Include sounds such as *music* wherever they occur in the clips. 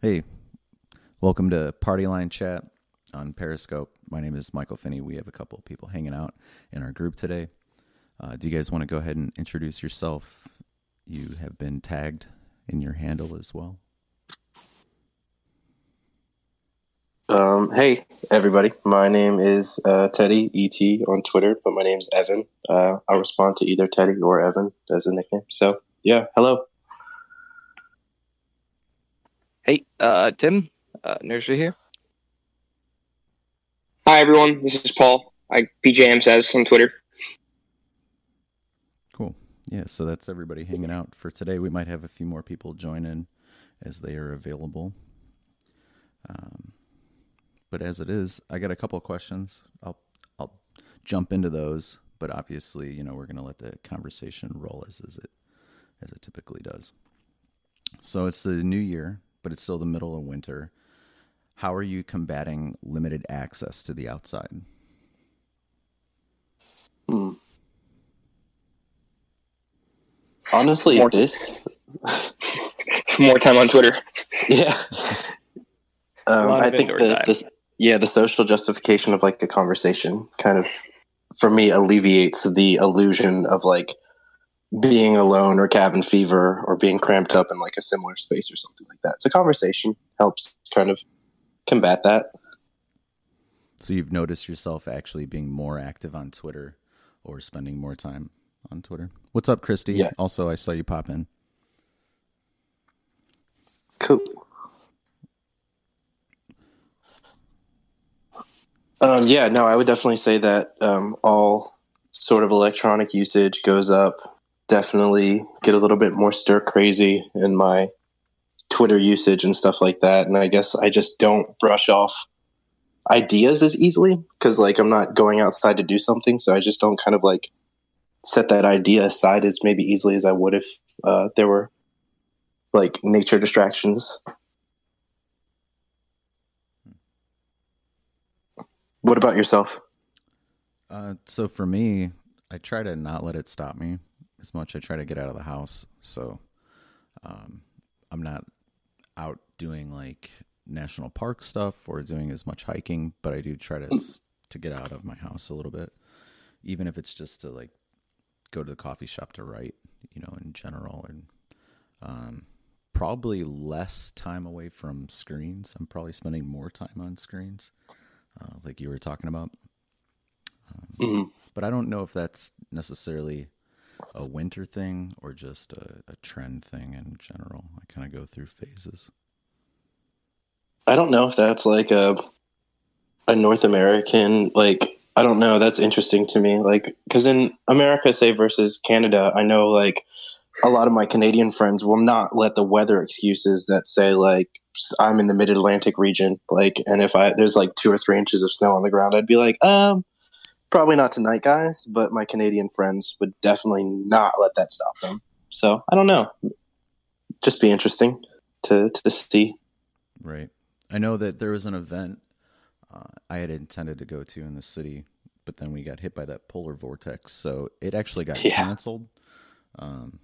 Hey, welcome to Party Line Chat on Periscope. My name is Michael Finney. We have a couple of people hanging out in our group today. Uh, do you guys want to go ahead and introduce yourself? You have been tagged in your handle as well. Um, hey, everybody. My name is uh, Teddy ET on Twitter, but my name's Evan. Uh, I'll respond to either Teddy or Evan as a nickname. So, yeah, hello. Hey, uh, Tim, uh, nursery here. Hi, everyone. This is Paul. I PJM says on Twitter. Cool. Yeah, so that's everybody hanging out for today. We might have a few more people join in as they are available. Um, but as it is, I got a couple of questions. I'll I'll jump into those, but obviously, you know, we're going to let the conversation roll as, as it as it typically does. So it's the new year, but it's still the middle of winter. How are you combating limited access to the outside? Hmm. Honestly, More- this, *laughs* More time on Twitter. yeah. Um, I think the, the yeah the social justification of like a conversation kind of for me alleviates the illusion of like being alone or cabin fever or being cramped up in like a similar space or something like that. So conversation helps kind of combat that. So you've noticed yourself actually being more active on Twitter or spending more time on Twitter. What's up, Christy? Yeah. Also, I saw you pop in. Cool. Um, yeah, no, I would definitely say that um, all sort of electronic usage goes up. Definitely get a little bit more stir crazy in my Twitter usage and stuff like that. And I guess I just don't brush off ideas as easily because, like, I'm not going outside to do something. So I just don't kind of like set that idea aside as maybe easily as I would if uh, there were like nature distractions. What about yourself? Uh, so for me, I try to not let it stop me as much. I try to get out of the house, so um, I'm not out doing like national park stuff or doing as much hiking, but I do try to to get out of my house a little bit, even if it's just to like go to the coffee shop to write, you know, in general, and um, probably less time away from screens. I'm probably spending more time on screens, uh, like you were talking about Mhm. but I don't know if that's necessarily a winter thing or just a, a trend thing in general. I kind of go through phases. I don't know if that's like a a North American like I don't know. That's interesting to me. Like because in America, say versus Canada, I know like a lot of my Canadian friends will not let the weather excuses that say like I'm in the Mid Atlantic region, like, and if I there's like two or three inches of snow on the ground, I'd be like, um, probably not tonight, guys. But my Canadian friends would definitely not let that stop them. So I don't know. Just be interesting to to see. Right. I know that there was an event uh, I had intended to go to in the city, but then we got hit by that polar vortex, so it actually got Yeah. canceled. Um,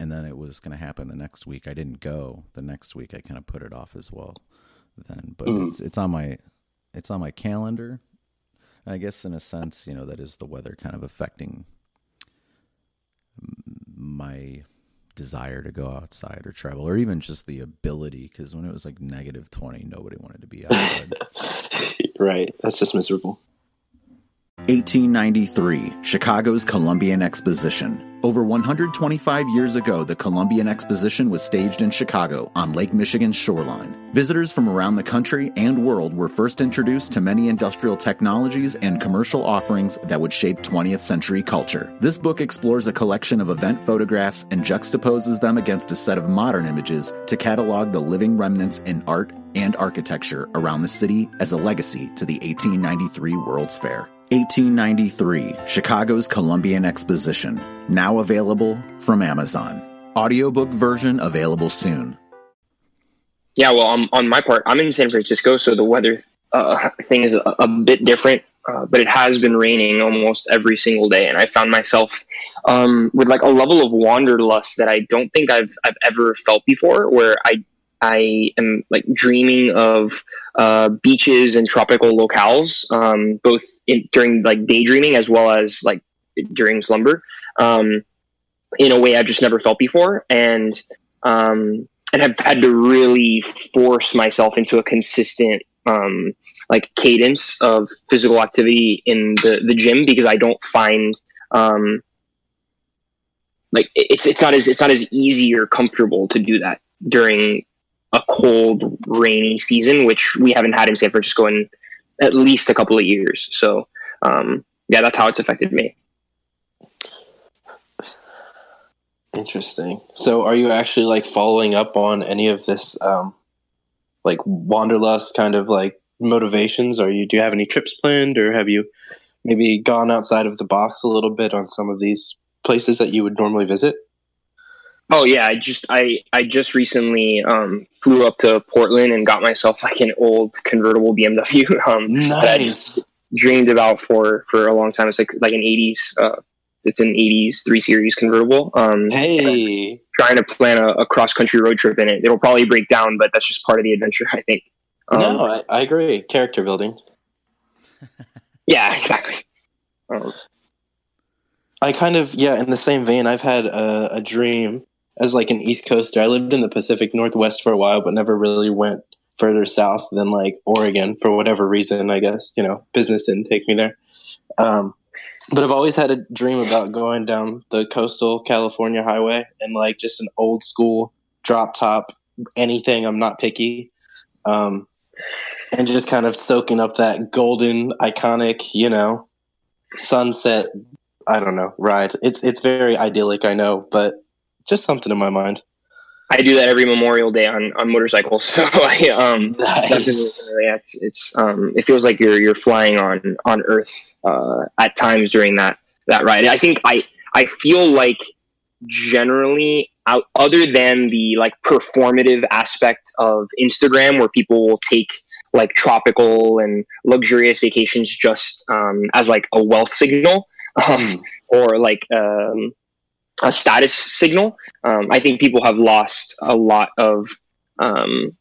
and then it was going to happen the next week. I didn't go. The next week, I kind of put it off as well. Then, but Mm. it's it's on my it's on my calendar. I guess in a sense, you know, that is the weather kind of affecting my desire to go outside or travel or even just the ability because when it was like negative 20 nobody wanted to be outside *laughs* right. That's just miserable. 1893, Chicago's Columbian Exposition. Over 125 years ago, the Columbian Exposition was staged in Chicago on Lake Michigan's shoreline. Visitors from around the country and world were first introduced to many industrial technologies and commercial offerings that would shape 20th century culture. This book explores a collection of event photographs and juxtaposes them against a set of modern images to catalog the living remnants in art and architecture around the city as a legacy to the 1893 World's Fair. 1893, Chicago's Columbian Exposition, now available from Amazon. Audiobook version available soon. Yeah, well, um, on my part, I'm in San Francisco, so the weather uh, thing is a, a bit different. Uh, but it has been raining almost every single day, and I found myself um, with like a level of wanderlust that I don't think I've I've ever felt before. Where I I am like dreaming of uh, beaches and tropical locales, um, both in, during like daydreaming as well as like during slumber, um, in a way I've just never felt before, and um, and have had to really force myself into a consistent um, like cadence of physical activity in the the gym because I don't find um, like it's it's not as it's not as easy or comfortable to do that during a cold, rainy season, which we haven't had in San Francisco in at least a couple of years. So, um, yeah, that's how it's affected me. Interesting. So, are you actually like following up on any of this, um, like wanderlust kind of like motivations? Are you do you have any trips planned, or have you maybe gone outside of the box a little bit on some of these places that you would normally visit? Oh yeah, I just I I just recently um, flew up to Portland and got myself like an old convertible BMW. *laughs* Um, nice. dreamed about for for a long time. It's like like an '80s. Uh, it's an '80s three series convertible. Um, hey, trying to plan a, a cross country road trip in it. It'll probably break down, but that's just part of the adventure. *laughs* I think. Um, no, I, I, agree. Character building. *laughs* yeah, exactly. Um, I kind of yeah. In the same vein, I've had a, a dream as like an East Coaster. I lived in the Pacific Northwest for a while, but never really went further south than like Oregon for whatever reason. I guess you know business didn't take me there. Um, but I've always had a dream about going down the coastal California highway and like just an old school drop top anything. I'm not picky. Um, and just kind of soaking up that golden iconic, you know, sunset. I don't know ride. It's it's very idyllic, I know, but just something in my mind. I do that every Memorial Day on, on motorcycles. *laughs* So I um nice. it's, it's um it feels like you're you're flying on on Earth uh, at times during that that ride. I think I I feel like generally out other than the like performative aspect of Instagram where people will take like tropical and luxurious vacations just um, as like a wealth signal um, *laughs* or like um, a status signal. Um, I think people have lost a lot of um,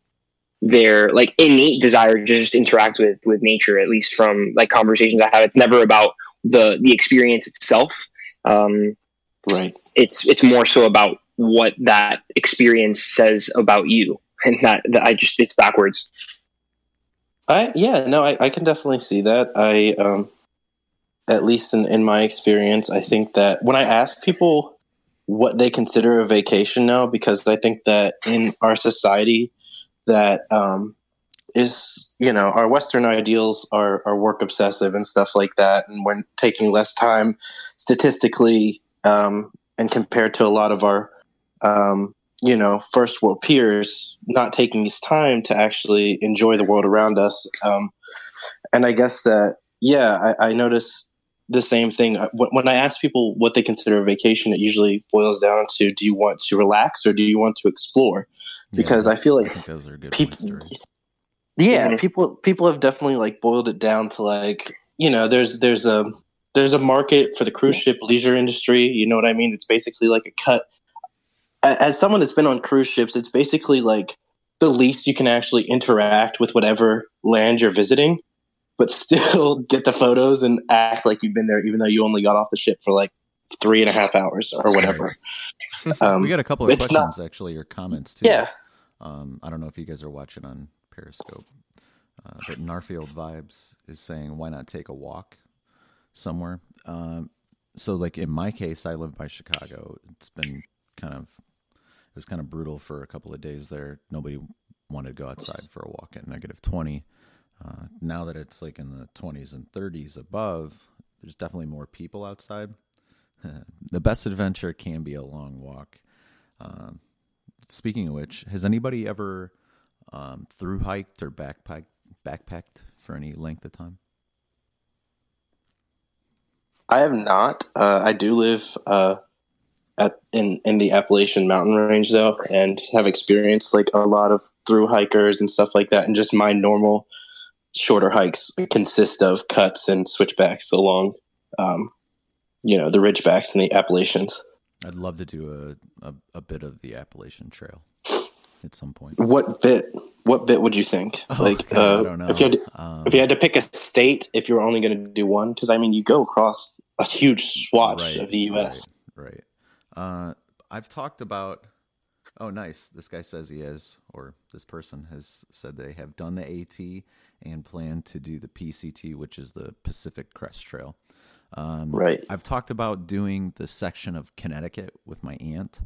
their like innate desire to just interact with with nature. At least from like conversations I have, it's never about the the experience itself. Um, right. It's it's more so about what that experience says about you, *laughs* and that, that I just it's backwards. I yeah no I, I can definitely see that I um at least in, in my experience I think that when I ask people what they consider a vacation now because I think that in our society that um, is you know our Western ideals are, are work obsessive and stuff like that, and we're taking less time statistically um, and compared to a lot of our um, you know first world peers not taking this time to actually enjoy the world around us um, and i guess that yeah i, I notice the same thing. Uh, when I ask people what they consider a vacation, it usually boils down to: Do you want to relax or do you want to explore? Because yeah, I feel like I those are good people. Yeah, mm-hmm. people people have definitely like boiled it down to like you know there's there's a there's a market for the cruise ship leisure industry. You know what I mean? It's basically like a cut. As someone that's been on cruise ships, it's basically like the least you can actually interact with whatever land you're visiting but still *laughs* get the photos and act like you've been there, even though you only got off the ship for like three and a half hours or whatever. *laughs* Um, we got a couple of questions, not, actually, or comments too. Yeah. Um, I don't know if you guys are watching on Periscope, uh, but Narfield Vibes is saying, why not take a walk somewhere? Um, so, like in my case, I live by Chicago. It's been kind of, it was kind of brutal for a couple of days there. Nobody wanted to go outside for a walk at negative 20. Uh, now that it's like in the 20s and 30s above, there's definitely more people outside. *laughs* the best adventure can be a long walk. Um, speaking of which, has anybody ever um, through hiked or backpack, backpacked for any length of time? I have not. Uh, I do live uh, at in in the Appalachian Mountain Range though, and have experienced like a lot of through hikers and stuff like that, and just my normal shorter hikes consist of cuts and switchbacks along, um, you know, the ridgebacks and the Appalachians. I'd love to do a, a, a bit of the Appalachian Trail. at some point. What bit? What bit would you think? *laughs* Oh, like, God, uh, I don't know. if you had to, Um, if you had to pick a state, if you were only going to do one, because I mean, you go across a huge swatch right, of the U.S. Right. right. Uh, I've talked about. Oh, nice. This guy says he has, or this person has said they have done the AT and plan to do the PCT, which is the Pacific Crest Trail. Um, Right. I've talked about doing the section of Connecticut with my aunt.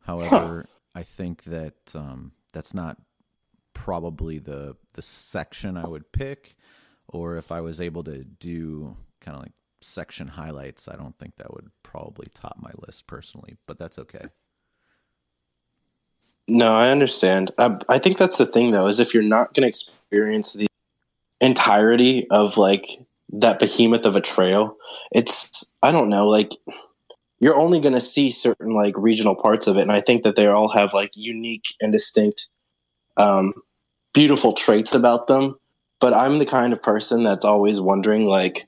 However, I think that um, that's not probably the the section I would pick. Or if I was able to do kind of like section highlights, I don't think that would probably top my list personally. But that's okay. No, I understand. I, I think that's the thing, though, is if you're not going to experience the entirety of like that behemoth of a trail, it's I don't know, like you're only going to see certain like regional parts of it, and I think that they all have like unique and distinct, um, beautiful traits about them. But I'm the kind of person that's always wondering like,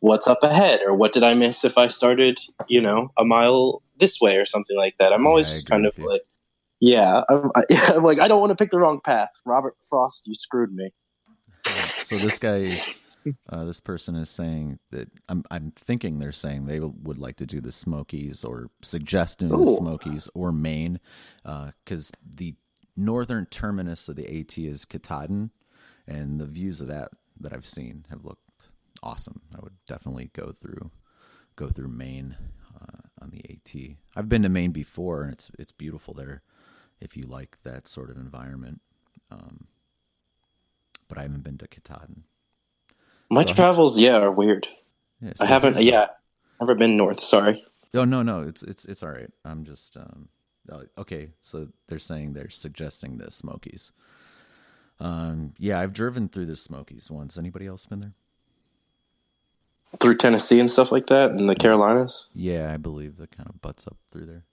what's up ahead, or what did I miss if I started, you know, a mile this way or something like that. I'm always Yeah, just kind of you. like. Yeah, I'm, I, *laughs* I'm like I don't want to pick the wrong path. Robert Frost, you screwed me. So this guy, uh, this person is saying that I'm I'm thinking they're saying they would like to do the Smokies or suggesting the Ooh. Smokies or Maine, because the northern terminus of the AT is Katahdin, and the views of that that I've seen have looked awesome. I would definitely go through go through Maine uh, on the AT. I've been to Maine before, and it's it's beautiful there if you like that sort of environment. Um, but I haven't been to Katahdin. My So- travels, yeah, are weird. Yeah, I haven't, yeah, never been north. Sorry. No, no, no, it's it's it's all right. I'm just um, uh, okay. So they're saying they're suggesting the Smokies. Um, yeah, I've driven through the Smokies once. Anybody else been there? Through Tennessee and stuff like that, and the Carolinas. Yeah, I believe that kind of butts up through there.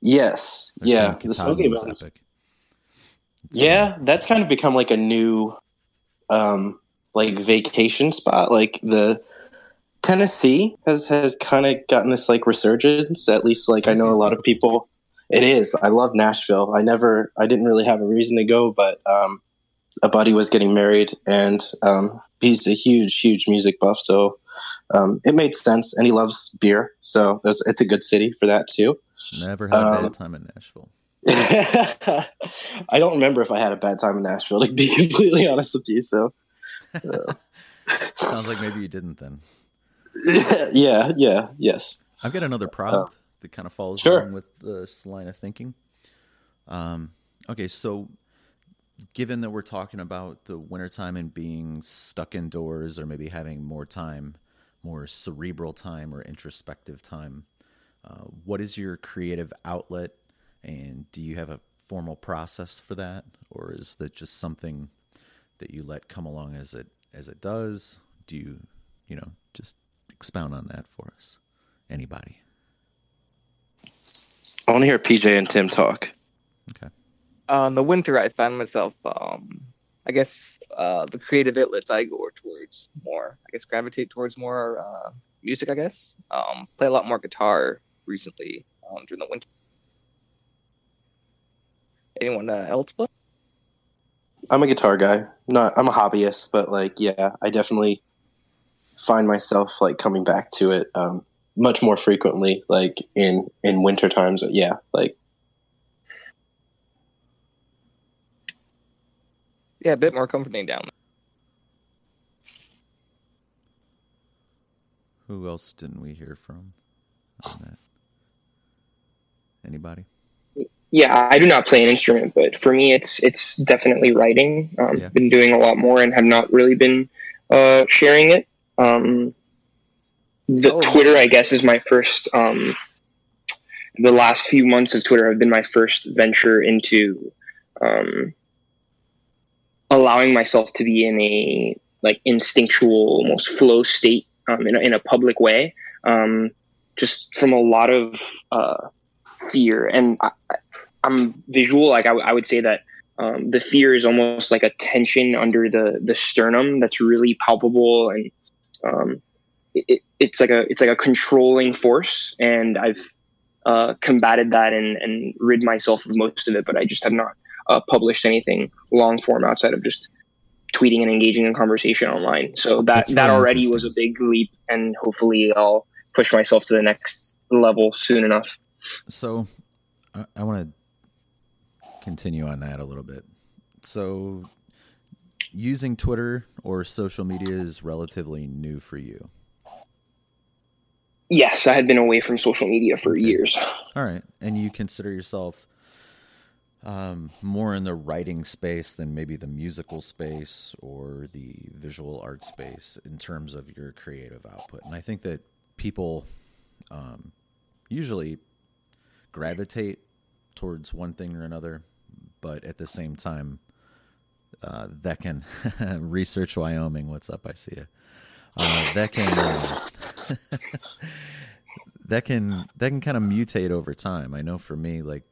Yes, They're yeah, the Smoky Mountains. epic. Yeah, that's kind of become like a new, um, like vacation spot. Like the Tennessee has has kind of gotten this like resurgence. At least, like I know a lot of people. It is. I love Nashville. I never, I didn't really have a reason to go, but um, a buddy was getting married, and um, he's a huge, huge music buff. So um, it made sense, and he loves beer. So there's, it's a good city for that too. never had a um, bad time in Nashville. *laughs* I don't remember if I had a bad time in Nashville, to be *laughs* completely honest with you. So, Sounds like maybe you didn't then. *laughs* yeah, yeah, yes. I've got another product that kind of follows Sure. along with this line of thinking. Um, okay, so given that we're talking about the wintertime and being stuck indoors or maybe having more time, more cerebral time or introspective time, uh, what is your creative outlet and do you have a formal process for that or is that just something that you let come along as it as it does do you you know just expound on that for us anybody I want to hear PJ and Tim talk. okay Uh, in the winter, I find myself, um, I guess, uh, the creative outlets I go towards more. I guess gravitate towards more uh, music. I guess um, play a lot more guitar recently um, during the winter. Anyone uh, else play? I'm a guitar guy. Not, I'm a hobbyist, but like, yeah, I definitely find myself like coming back to it um, much more frequently, like in in winter times. Yeah, like Yeah, a bit more comforting down. who else didn't we hear from on that anybody Yeah, I do not play an instrument, but for me, it's it's definitely writing. Um, Yeah. Been doing a lot more and have not really been uh, sharing it. Um, the Oh. Twitter, I guess, is my first. Um, the last few months of Twitter have been my first venture into um, allowing myself to be in a like instinctual, almost flow state um, in, a, in a public way. Um, just from a lot of uh, fear and. I, I'm visual. Like I, w- I would say that um, the fear is almost like a tension under the the sternum that's really palpable, and um, it, it, it's like a it's like a controlling force. And I've uh, combated that and, and rid myself of most of it, but I just have not uh, published anything long form outside of just tweeting and engaging in conversation online. So that that already was a big leap, and hopefully I'll push myself to the next level soon enough. So I, I want to continue on that a little bit. So using Twitter or social media is relatively new for you. Yes, I had been away from social media for okay. years. All right, and you consider yourself um, more in the writing space than maybe the musical space or the visual art space in terms of your creative output. And I think that people um, usually gravitate towards one thing or another, but at the same time, uh, that can *laughs* research Wyoming. What's up? I see you. Uh, that can uh, *laughs* that can that can kind of mutate over time. I know for me, like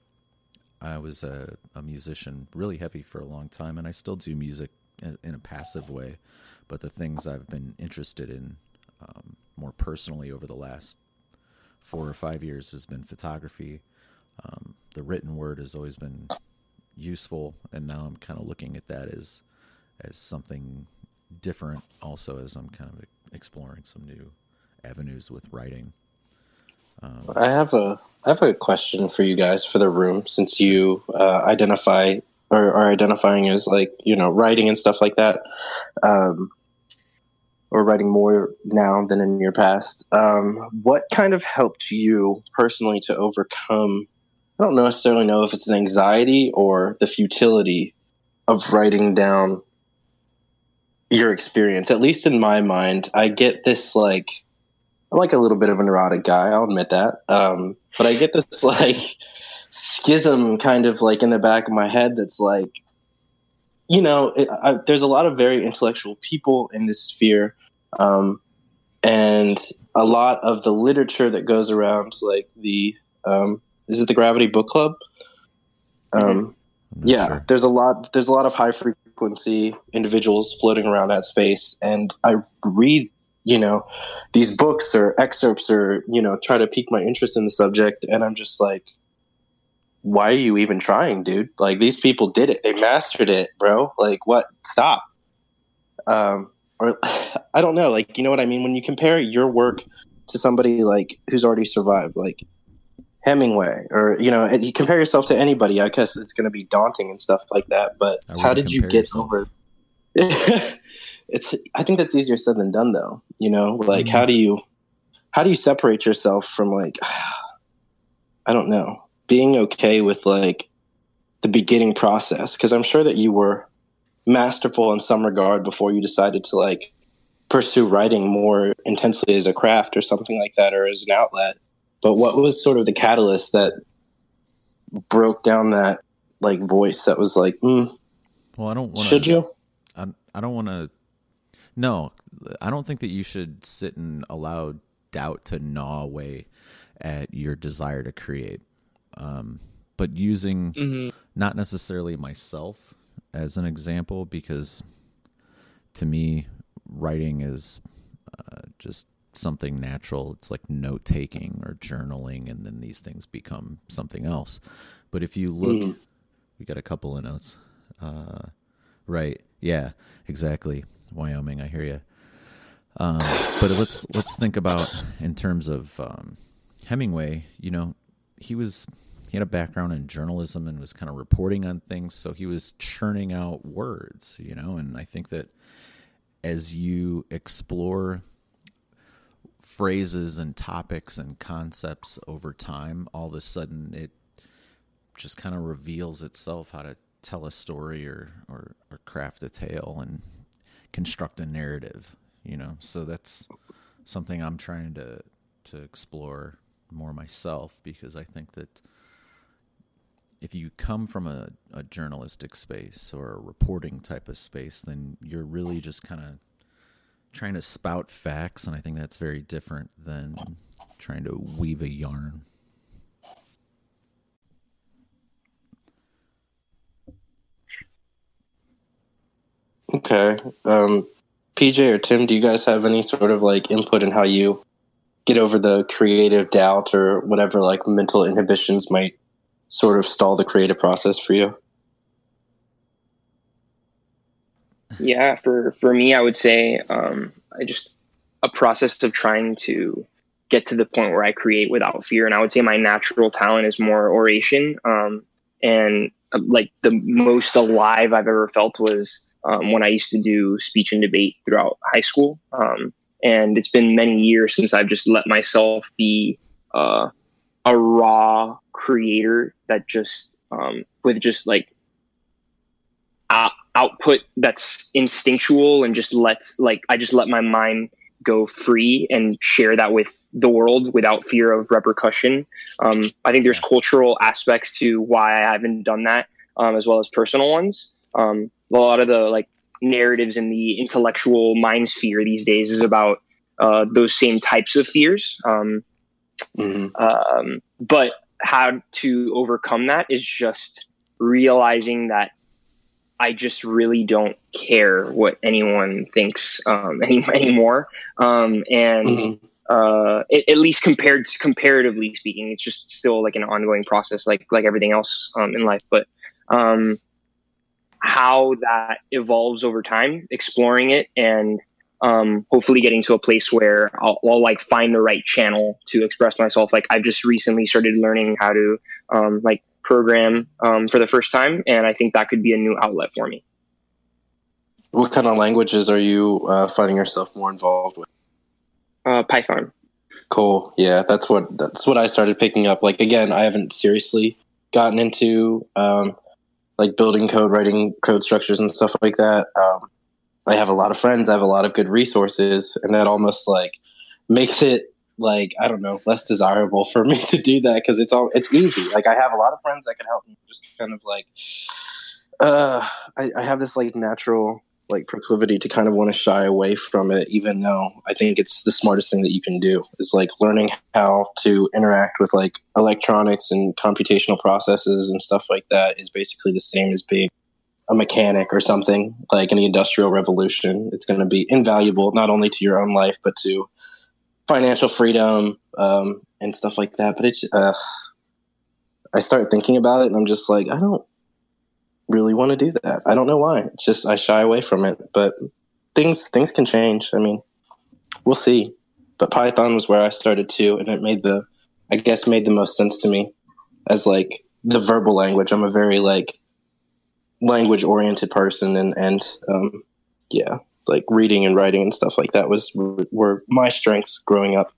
I was a, a musician really heavy for a long time, and I still do music in a passive way. But the things I've been interested in um, more personally over the last four or five years has been photography. Um, the written word has always been useful, and now I'm kind of looking at that as as something different. Also, as I'm kind of exploring some new avenues with writing. Um, I have a I have a question for you guys for the room, since you uh, identify or are identifying as like you know writing and stuff like that, um, or writing more now than in your past. Um, what kind of helped you personally to overcome? I don't necessarily know if it's an anxiety or the futility of writing down your experience. At least in my mind, I get this like I'm like a little bit of a neurotic guy. I'll admit that. Um, but I get this *laughs* like schism kind of like in the back of my head that's like, you know, it, I, there's a lot of very intellectual people in this sphere. Um, and a lot of the literature that goes around, like the, um, is it the Gravity Book Club? Um, yeah, sure. there's a lot, there's a lot of high frequency individuals floating around that space. And I read you know these books or excerpts or you know try to pique my interest in the subject and i'm just like why are you even trying dude? Like these people did it. They mastered it bro. Like what? Stop. Um or *laughs* i don't know. Like you know what i mean? When you compare your work to somebody like who's already survived like hemingway or you know you compare yourself to anybody i guess it's going to be daunting and stuff like that but how did you get yourself. over *laughs* it's I think that's easier said than done though. You know, like mm-hmm. how do you how do you separate yourself from like *sighs* I don't know, being okay with like the beginning process because I'm sure that you were masterful in some regard before you decided to like pursue writing more intensely as a craft or something like that or as an outlet. But what was sort of the catalyst that broke down that like voice that was like, mm, well, I don't want should you? I, I don't want to no, I don't think that you should sit and allow doubt to gnaw away at your desire to create. Um, but using mm-hmm. not necessarily myself as an example, because to me, writing is uh, just something natural. It's like note taking or journaling, and then these things become something else. But if you look, mm. we got a couple of notes. Uh, right. Yeah, exactly. Wyoming. I hear you. Um, but let's let's think about in terms of um, Hemingway. You know, he was he had a background in journalism and was kind of reporting on things, so he was churning out words. You know, and I think that as you explore phrases and topics and concepts over time, all of a sudden it just kind of reveals itself how to tell a story or, or, or craft a tale. And construct a narrative you know so that's something i'm trying to to explore more myself because i think that if you come from a, a journalistic space or a reporting type of space then you're really just kind of trying to spout facts and i think that's very different than trying to weave a yarn Okay. Um, PJ or Tim, do you guys have any sort of like input in how you get over the creative doubt or whatever like mental inhibitions might sort of stall the creative process for you? Yeah, for for me, I would say um, I just a process of trying to get to the point where I create without fear. And I would say my natural talent is more oration. Um, and uh, like the most alive I've ever felt was um, when I used to do speech and debate throughout high school. Um, and it's been many years since I've just let myself be uh, a raw creator that just um, with just like output that's instinctual and just lets like I just let my mind go free and share that with the world without fear of repercussion. Um, I think there's cultural aspects to why I haven't done that, um, as well as personal ones. Um, a lot of the like narratives in the intellectual mind sphere these days is about uh, those same types of fears. Um, Mhm. um, but how to overcome that is just realizing that I just really don't care what anyone thinks um, *laughs* any, anymore. Um, and Mhm. uh, at, at least compared comparatively speaking, it's just still like an ongoing process, like like everything else um, in life. But um, how that evolves over time, exploring it, and um, hopefully getting to a place where I'll, I'll like find the right channel to express myself. Like I've just recently started learning how to um, like program um, for the first time, and I think that could be a new outlet for me. What kind of languages are you uh, finding yourself more involved with? Uh, Python. Cool. Yeah, that's what that's what I started picking up. Like again, I haven't seriously gotten into um, like building code, writing code structures and stuff like that. Um, I have a lot of friends. I have a lot of good resources, and that almost like makes it like I don't know less desirable for *laughs* me to do that because it's all it's easy. Like I have a lot of friends that can help me. Just kind of like uh, I, I have this like natural like proclivity to kind of want to shy away from it even though i think it's the smartest thing that you can do is like learning how to interact with like electronics and computational processes and stuff like that is basically the same as being a mechanic or something like in the industrial revolution it's going to be invaluable not only to your own life but to financial freedom um, and stuff like that but it's uh, i start thinking about it and i'm just like i don't really want to do that. I don't know why. It's just I shy away from it. But things things can change. I mean, we'll see. But Python was where I started too, and it made the I guess made the most sense to me as like the verbal language. I'm a very like language oriented person, and and um, yeah, like reading and writing and stuff like that was were my strengths growing up.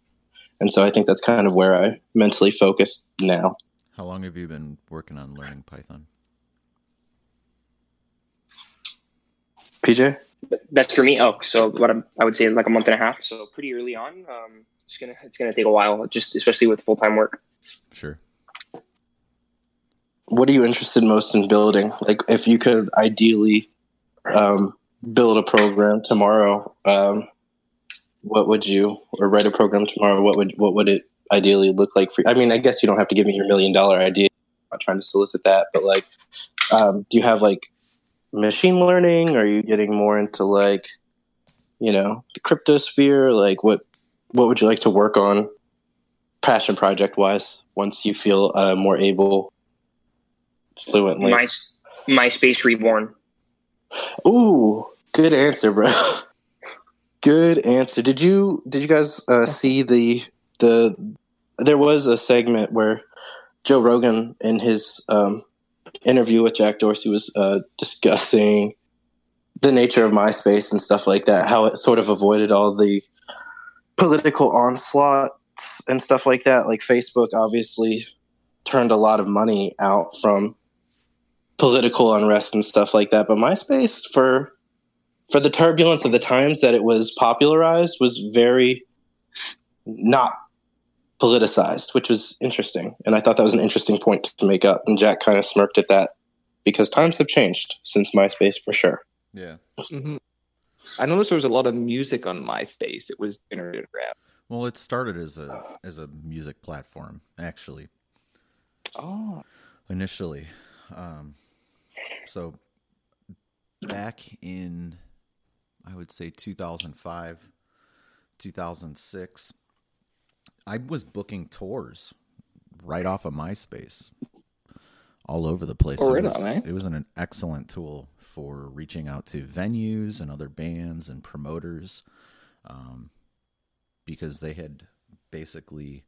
And so I think that's kind of where I mentally focused now. How long have you been working on learning Python? PJ? That's for me. Oh, so what I'm, I would say like a month and a half. So pretty early on. Um, it's gonna it's gonna take a while, just especially with full time work. Sure. What are you interested most in building? Like, if you could ideally um, build a program tomorrow, um, what would you, or write a program tomorrow? What would what would it ideally look like for you? I mean, I guess you don't have to give me your million dollar idea. I'm not trying to solicit that, but like, um, do you have like machine learning? Are you getting more into like, you know, the crypto sphere? Like, what what would you like to work on, passion project wise? Once you feel uh, more able, fluently. My MySpace Reborn. Ooh, good answer, bro. good answer. Did you did you guys uh, see the the? There was a segment where Joe Rogan in his um, interview with Jack Dorsey was uh, discussing the nature of MySpace and stuff like that, how it sort of avoided all the political onslaughts and stuff like that. Like Facebook obviously turned a lot of money out from political unrest and stuff like that, but MySpace for for the turbulence of the times that it was popularized was very not politicized, which was interesting. And I thought that was an interesting point to make up. And Jack kind of smirked at that because times have changed since MySpace for sure. Yeah. hmm I noticed there was a lot of music on MySpace. It was generated rap. Well, it started as a as a music platform, actually. Oh, initially. Um, so back in, I would say 2005, 2006, I was booking tours right off of MySpace. all over the place. Oh, it, was, on, eh? it was an excellent tool for reaching out to venues and other bands and promoters um, because they had basically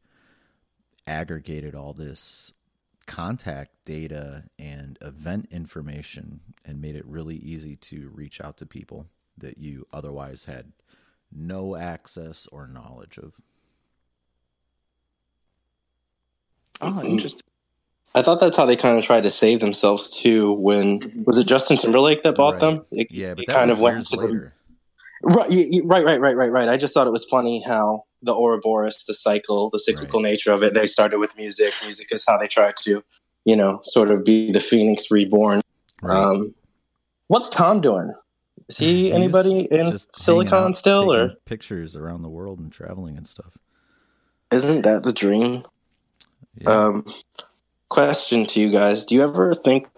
aggregated all this contact data and event information and made it really easy to reach out to people that you otherwise had no access or knowledge of. Oh, interesting. I thought that's how they kind of tried to save themselves too. When was it Justin Timberlake that bought Right. them? It, Yeah, but it that kind was of went years to the- Right, y- y- right, right, right, right, right. I just thought it was funny how the Ouroboros, the cycle, the cyclical nature of it. They started with music. Music is how they try to, you know, sort of be the phoenix reborn. Right. Um, what's Tom doing? Is he He's anybody in just Silicon out, still, or pictures around the world and traveling and stuff? isn't that the dream? Yeah. Um, question to you guys: Do you ever think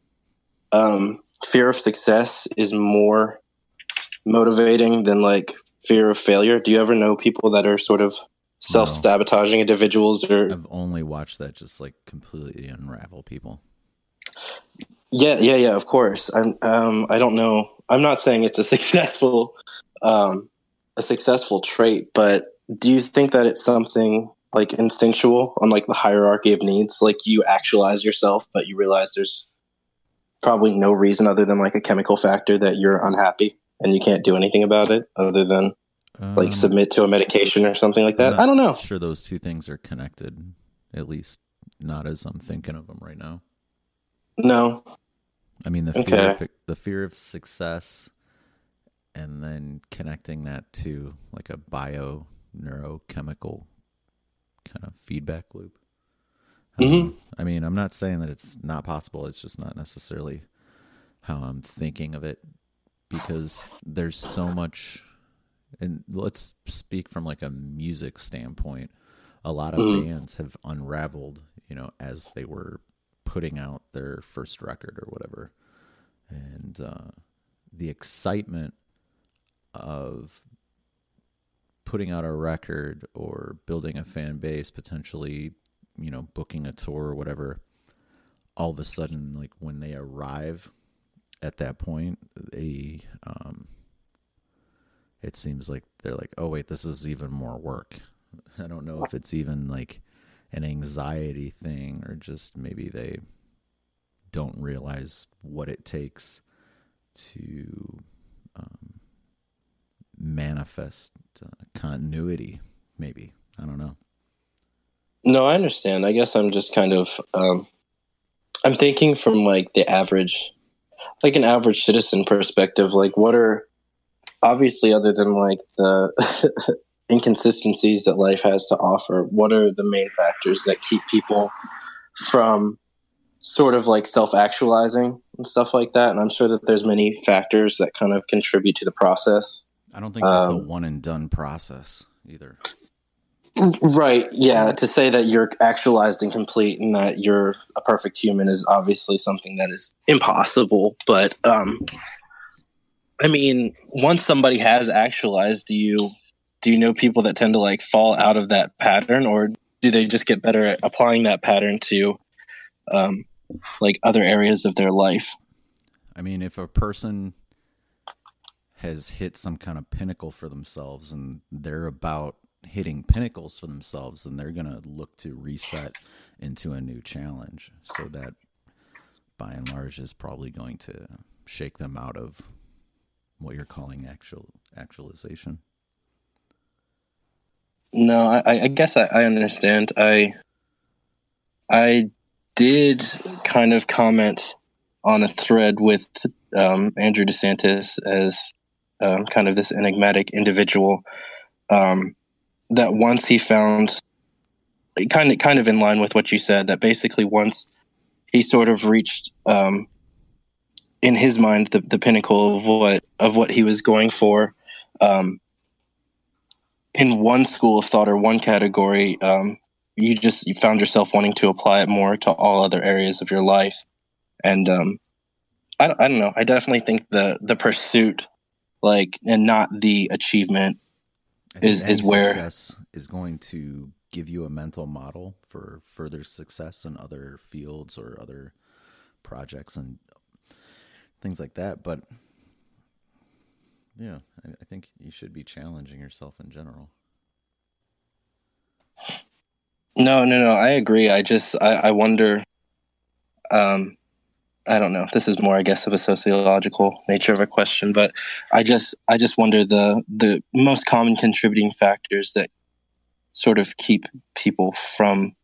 um, fear of success is more motivating than like fear of failure? Do you ever know people that are sort of self sabotaging individuals, or I've only watched that just like completely unravel people. yeah, yeah, yeah? Of course. I'm. Um, I don't know. I'm not saying it's a *laughs* successful, um, a successful trait, but do you think that it's something like instinctual on like the hierarchy of needs? Like you actualize yourself, but you realize there's probably no reason other than like a chemical factor that you're unhappy and you can't do anything about it other than like Um, submit to a medication or something like that. I'm don't know. Sure, those two things are connected. At least not as I'm thinking of them right now. No. I mean, the fear, of, the fear of success, and then connecting that to like a bio neurochemical kind of feedback loop. Mhm. Um, I mean, I'm not saying that it's not possible. It's just not necessarily how I'm thinking of it because there's so much. And let's speak from like a music standpoint. A lot of Mhm. bands have unraveled, you know, as they were putting out their first record or whatever. And uh, the excitement of putting out a record or building a fan base, potentially, you know, booking a tour or whatever, all of a sudden, like when they arrive at that point, they, um, it seems like they're like, oh, wait, this is even more work. *laughs* I don't know if it's even like an anxiety thing or just maybe they don't realize what it takes to um, manifest uh, continuity maybe i don't know No, I understand. I guess I'm just kind of um I'm thinking from like the average like an average citizen perspective, like what are obviously other than like the *laughs* inconsistencies that life has to offer, what are the main factors that keep people from sort of like self-actualizing and stuff like that? And I'm sure that there's many factors that kind of contribute to the process. i don't think that's a Um, one and done process either Right. Yeah. To say that you're actualized and complete and that you're a perfect human is obviously something that is impossible. But, um, I mean, once somebody has actualized, do you do you know people that tend to like fall out of that pattern, or do they just get better at applying that pattern to, um, like other areas of their life? i mean if a person has hit some kind of pinnacle for themselves and they're about hitting pinnacles for themselves and they're going to look to reset into a new challenge so that by and large is probably going to shake them out of what you're calling actual actualization No, I, I guess I, I understand. I I did kind of comment on a thread with um, Andrew DeSantis as um, kind of this enigmatic individual um, that once he found kind of kind of in line with what you said that basically once he sort of reached um, in his mind the, the pinnacle of what of what he was going for um, in one school of thought or one category, um, you just you found yourself wanting to apply it more to all other areas of your life, and um, I, don't- I don't know. I definitely think the the pursuit, like, and not the achievement. Is- is where- success is going to give you a mental model for further success in other fields or other projects and things like that. But yeah, I, I think you should be challenging yourself in general. No, no, no. I agree. I just I, I wonder. Um, I don't know. This is more, I guess, of a sociological nature of a question, but I just I just wonder the the most common contributing factors that sort of keep people from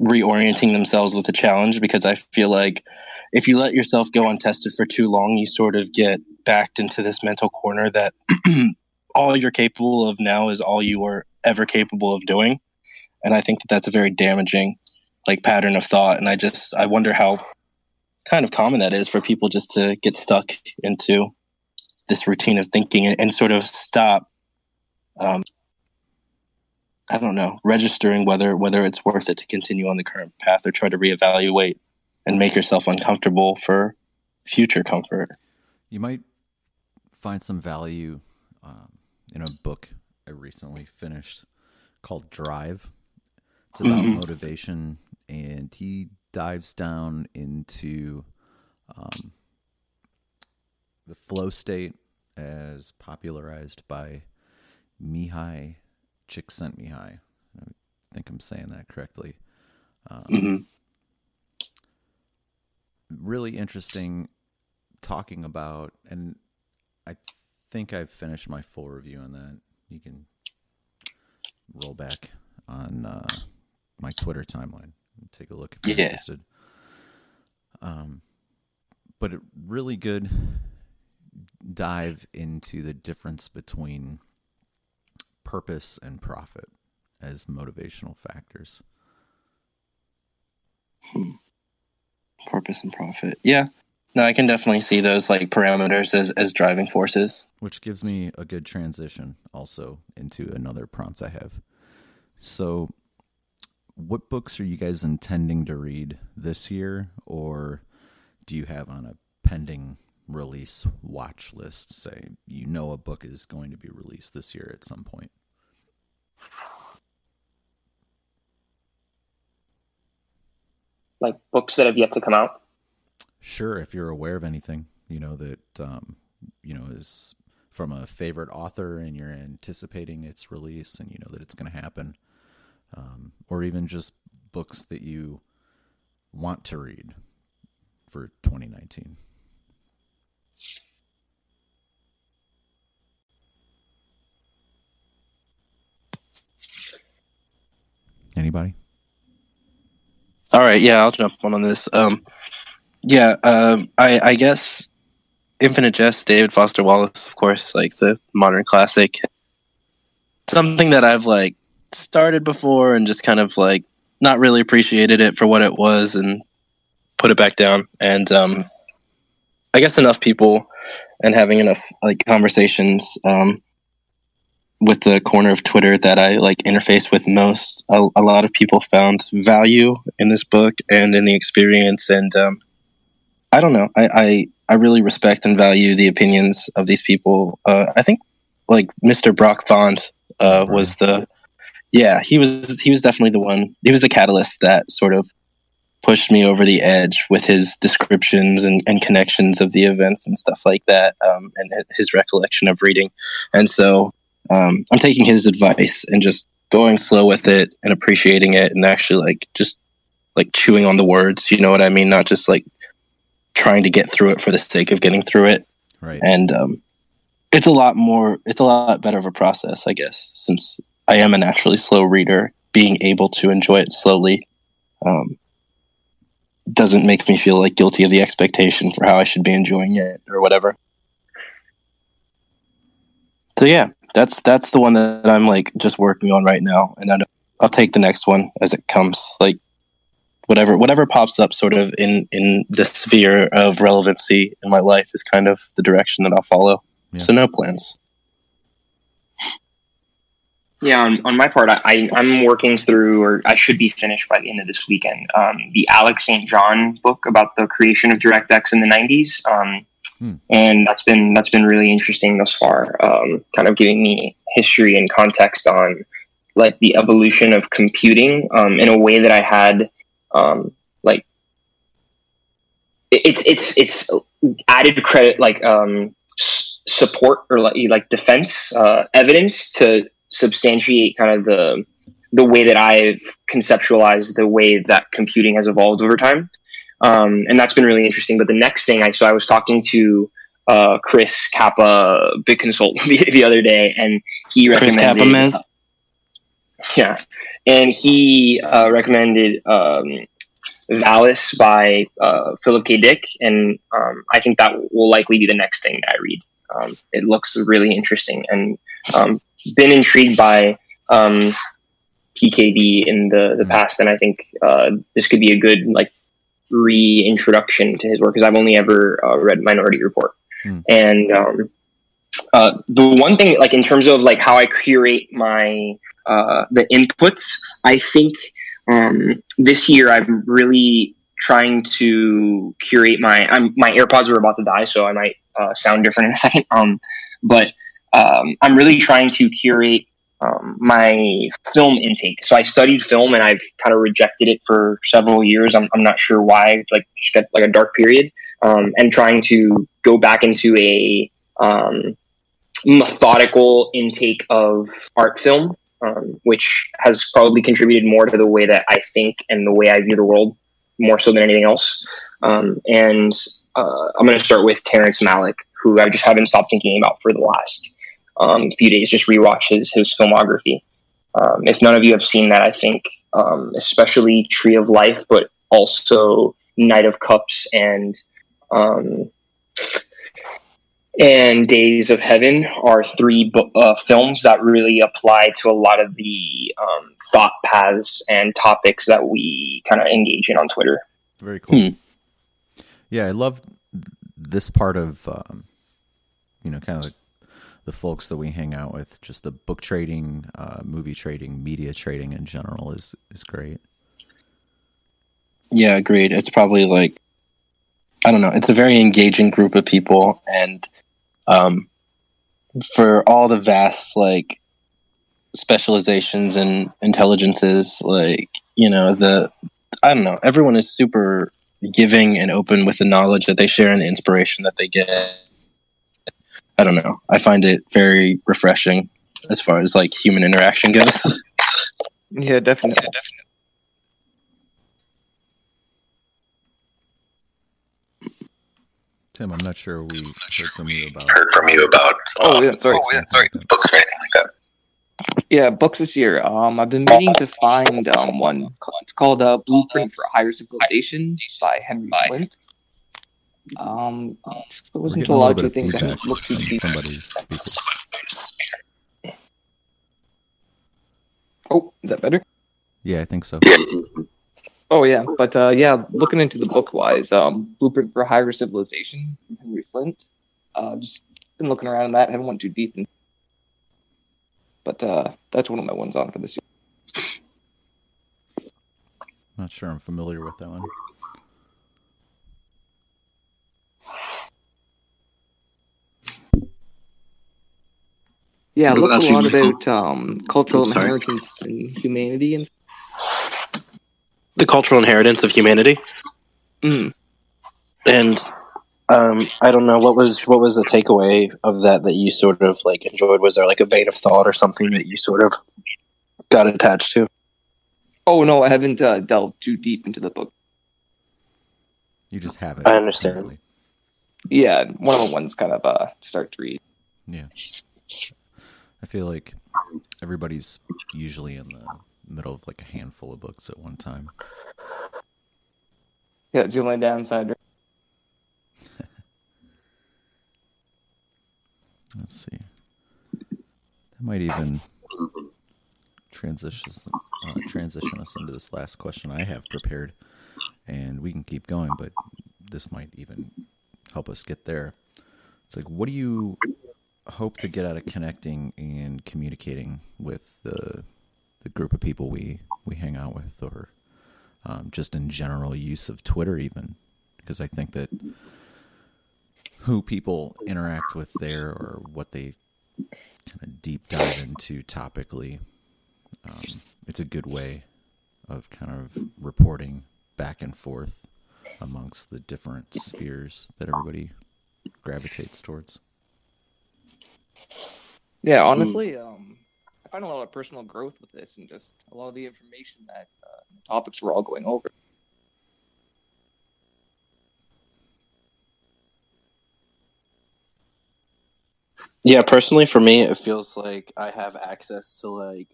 reorienting themselves with a challenge because I feel like if you let yourself go untested for too long, you sort of get backed into this mental corner that *clears throat* all you're capable of now is all you were ever capable of doing. And I think that that's a very damaging like pattern of thought. And I just, I wonder how kind of common that is for people just to get stuck into this routine of thinking and, and sort of stop, um, I don't know, registering whether whether it's worth it to continue on the current path or try to reevaluate and make yourself uncomfortable for future comfort. You might find some value um, in a book I recently finished called Drive. It's about mm-hmm. motivation, and he dives down into um, the flow state as popularized by Mihai Csikszentmihalyi. I think I'm saying that correctly. Um, mm-hmm really interesting talking about, and I think I've finished my full review on that. You can roll back on uh, my Twitter timeline and take a look if you're yeah. interested. Um, but a really good dive into the difference between purpose and profit as motivational factors. Hmm purpose and profit. Yeah. No, I can definitely see those like parameters as as driving forces. Which gives me a good transition also into another prompt I have. So what books are you guys intending to read this year or do you have on a pending release watch list say you know a book is going to be released this year at some point? Like books that have yet to come out? Sure, if you're aware of anything, you know that um, you know is from a favorite author and you're anticipating its release and you know that it's going to happen, um, or even just books that you want to read for 2019. Anybody? All right, yeah, I'll jump on on this. Um, yeah, um, I, I guess Infinite Jest, David Foster Wallace, of course, like the modern classic. Something that I've like started before and just kind of like not really appreciated it for what it was and put it back down. And um, I guess enough people and having enough like conversations um, with the corner of Twitter that I like interface with most, a, a, lot of people found value in this book and in the experience. And um, I don't know, I, I, I really respect and value the opinions of these people. Uh, I think like Mr. Brock Font uh, was the yeah he was he was definitely the one. He was the catalyst that sort of pushed me over the edge with his descriptions and, and connections of the events and stuff like that, um, and his recollection of reading. And so um, I'm taking his advice and just going slow with it and appreciating it and actually like just like chewing on the words. You know what I mean? Not just like trying to get through it for the sake of getting through it. Right. And um, it's a lot more. It's a lot better of a process, I guess, since I am a naturally slow reader. Being able to enjoy it slowly um, doesn't make me feel like guilty of the expectation for how I should be enjoying it or whatever. So yeah, that's that's the one that I'm like just working on right now, and I'll, I'll take the next one as it comes. Like whatever whatever pops up, sort of in in the sphere of relevancy in my life, is kind of the direction that I'll follow. Yeah. So no plans. Yeah, on, on my part, I, I'm working through, or I should be finished by the end of this weekend, um, the Alex St. John book about the creation of DirectX in the 90s. Um, Hmm. And that's been that's been really interesting thus far. Um, kind of giving me history and context on like the evolution of computing um, in a way that I had um, like it's it's it's added credit like um, s- support or like like defense uh, evidence to substantiate kind of the the way that I've conceptualized the way that computing has evolved over time, um, and that's been really interesting. But the next thing I so I was talking to uh, Chris Kappa, big consultant, *laughs* the, the other day, and he Chris recommended. Kappa, Mez? yeah, and he uh, recommended um, Valis by uh, Philip K. Dick, and um, I think that will likely be the next thing that I read. Um, it looks really interesting, and um, been intrigued by um, PKD in the the past, and I think uh, this could be a good like reintroduction to his work because I've only ever uh, read Minority Report, Hmm. and um, uh, the one thing like in terms of like how I curate my uh, the inputs, I think um, this year I'm really trying to curate my I'm, my AirPods are about to die, so I might uh, sound different in a *laughs* second. Um, but um, I'm really trying to curate um, my film intake. So I studied film and I've kind of rejected it for several years. I'm, I'm not sure why. Like just got like a dark period, um, and trying to go back into a um, methodical intake of art film, um, which has probably contributed more to the way that I think and the way I view the world more so than anything else. Um, and uh, I'm going to start with Terrence Malick, who I just haven't stopped thinking about for the last um, a few days. Just rewatch his his filmography. Um, if none of you have seen that, I think um, especially Tree of Life, but also Knight of Cups and um, and Days of Heaven are three bo- uh, films that really apply to a lot of the um, thought paths and topics that we kind of engage in on Twitter. Very cool. Yeah, I love this part of um, you know kind of like the folks that we hang out with. Just the book trading, uh, movie trading, media trading in general is is great. Yeah, agreed. It's probably like I don't know. It's a very engaging group of people, and um, for all the vast like specializations and intelligences, like you know the I don't know. Everyone is super giving and open with the knowledge that they share and the inspiration that they get. I don't know. I find it very refreshing as far as like human interaction goes. Yeah, definitely. Yeah, definitely. Tim, I'm not sure we heard from you about. heard from you about Oh yeah, sorry. oh, yeah, sorry, books or anything like that. Yeah, books this year. Um, I've been meaning to find um one. It's called uh, "Blueprint for Higher Civilization" by Henry Flynt. Um, it wasn't a too little loud bit to of think I feedback could look too deep. somebody's speakers. Oh, is that better? Yeah, I think so. Oh yeah, but uh, yeah, looking into the book wise, um, Blueprint for Higher Civilization Henry Flynt. Uh, just been looking around in that. Haven't went too deep in, but uh, that's one of my ones on for this year. Not sure I'm familiar with that one. Yeah, it looks a lot about um, cultural I'm inheritance and humanity and. the cultural inheritance of humanity. Mm. And um, I don't know what was what was the takeaway of that that you sort of like enjoyed. Was there like a vein of thought or something that you sort of got attached to? Oh no, I haven't uh, delved too deep into the book. You just have it. I understand. apparently. Yeah, one of the ones kind of uh start to read. Yeah. I feel like everybody's usually in the middle of like a handful of books at one time. Yeah, it's the only downside. *laughs* Let's see. That might even transition uh, transition us into this last question I have prepared, and we can keep going, but this might even help us get there. It's like, what do you hope to get out of connecting and communicating with the the group of people we we hang out with, or um, just in general use of Twitter, even because I think that who people interact with there or what they kind of deep dive into topically. Um, it's a good way of kind of reporting back and forth. amongst the different spheres that everybody gravitates towards. Yeah, honestly, um, I find a lot of personal growth with this, and just a lot of the information that uh, topics we're all going over. Yeah, personally for me, it feels like I have access to like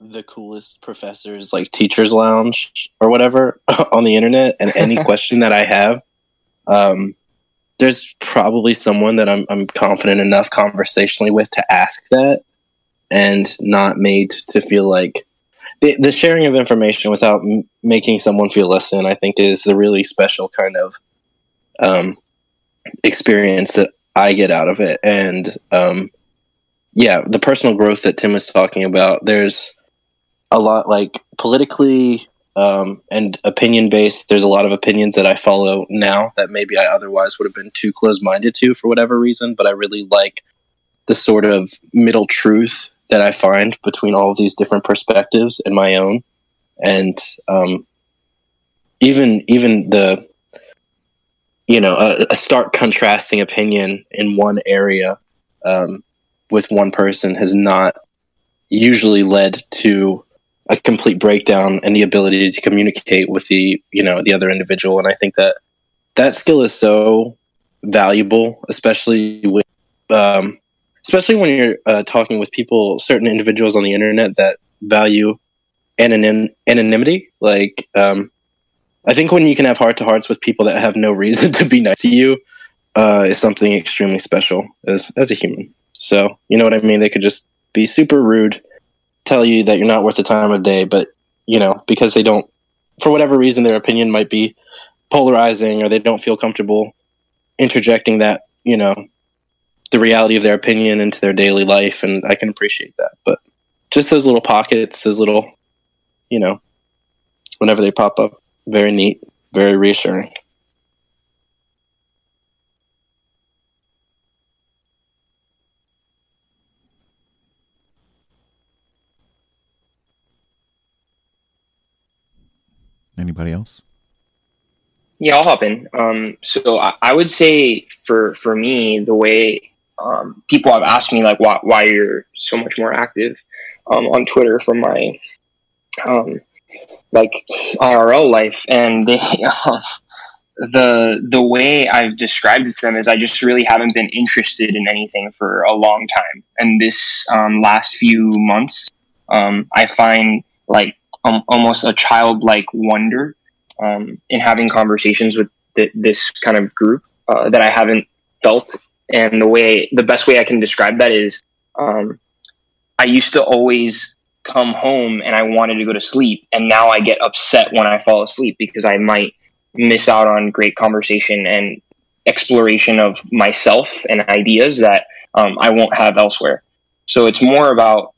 the coolest professors, like teachers' lounge or whatever, *laughs* on the internet, and any *laughs* question that I have, um, there's probably someone that I'm I'm confident enough conversationally with to ask that, and not made to feel like the, the sharing of information without m- making someone feel less than. I think is the really special kind of um, experience that I get out of it. And um, yeah, the personal growth that Tim was talking about, there's a lot like politically um, and opinion based. There's a lot of opinions that I follow now that maybe I otherwise would have been too close minded to for whatever reason, but I really like the sort of middle truth that I find between all of these different perspectives and my own. And um, even even the you know a, a, stark contrasting opinion in one area um, with one person has not usually led to a complete breakdown and the ability to communicate with the you know the other individual and i think that that skill is so valuable especially with um, especially when you're uh, talking with people certain individuals on the internet that value anonym anonymity like um, I think when you can have heart to hearts with people that have no reason *laughs* to be nice to you, uh, is something extremely special as as a human. So you know what I mean. They could just be super rude, tell you that you're not worth the time of day, but you know because they don't, for whatever reason, their opinion might be polarizing or they don't feel comfortable interjecting that you know the reality of their opinion into their daily life, and I can appreciate that. But just those little pockets, those little, you know, whenever they pop up, very neat, very reassuring. Anybody else? Yeah, I'll hop in. Um, so I, I, would say for for me, the way um, people have asked me like why why you're so much more active um, on Twitter from my um, like IRL life, and they, uh, *laughs* the the way I've described it to them is I just really haven't been interested in anything for a long time, and this um, last few months, um, I find like um, almost a childlike wonder um, in having conversations with th- this kind of group uh, that I haven't felt, and the way the best way I can describe that is. Um, I used to always come home and I wanted to go to sleep. And now I get upset when I fall asleep because I might miss out on great conversation and exploration of myself and ideas that um, I won't have elsewhere. So it's more about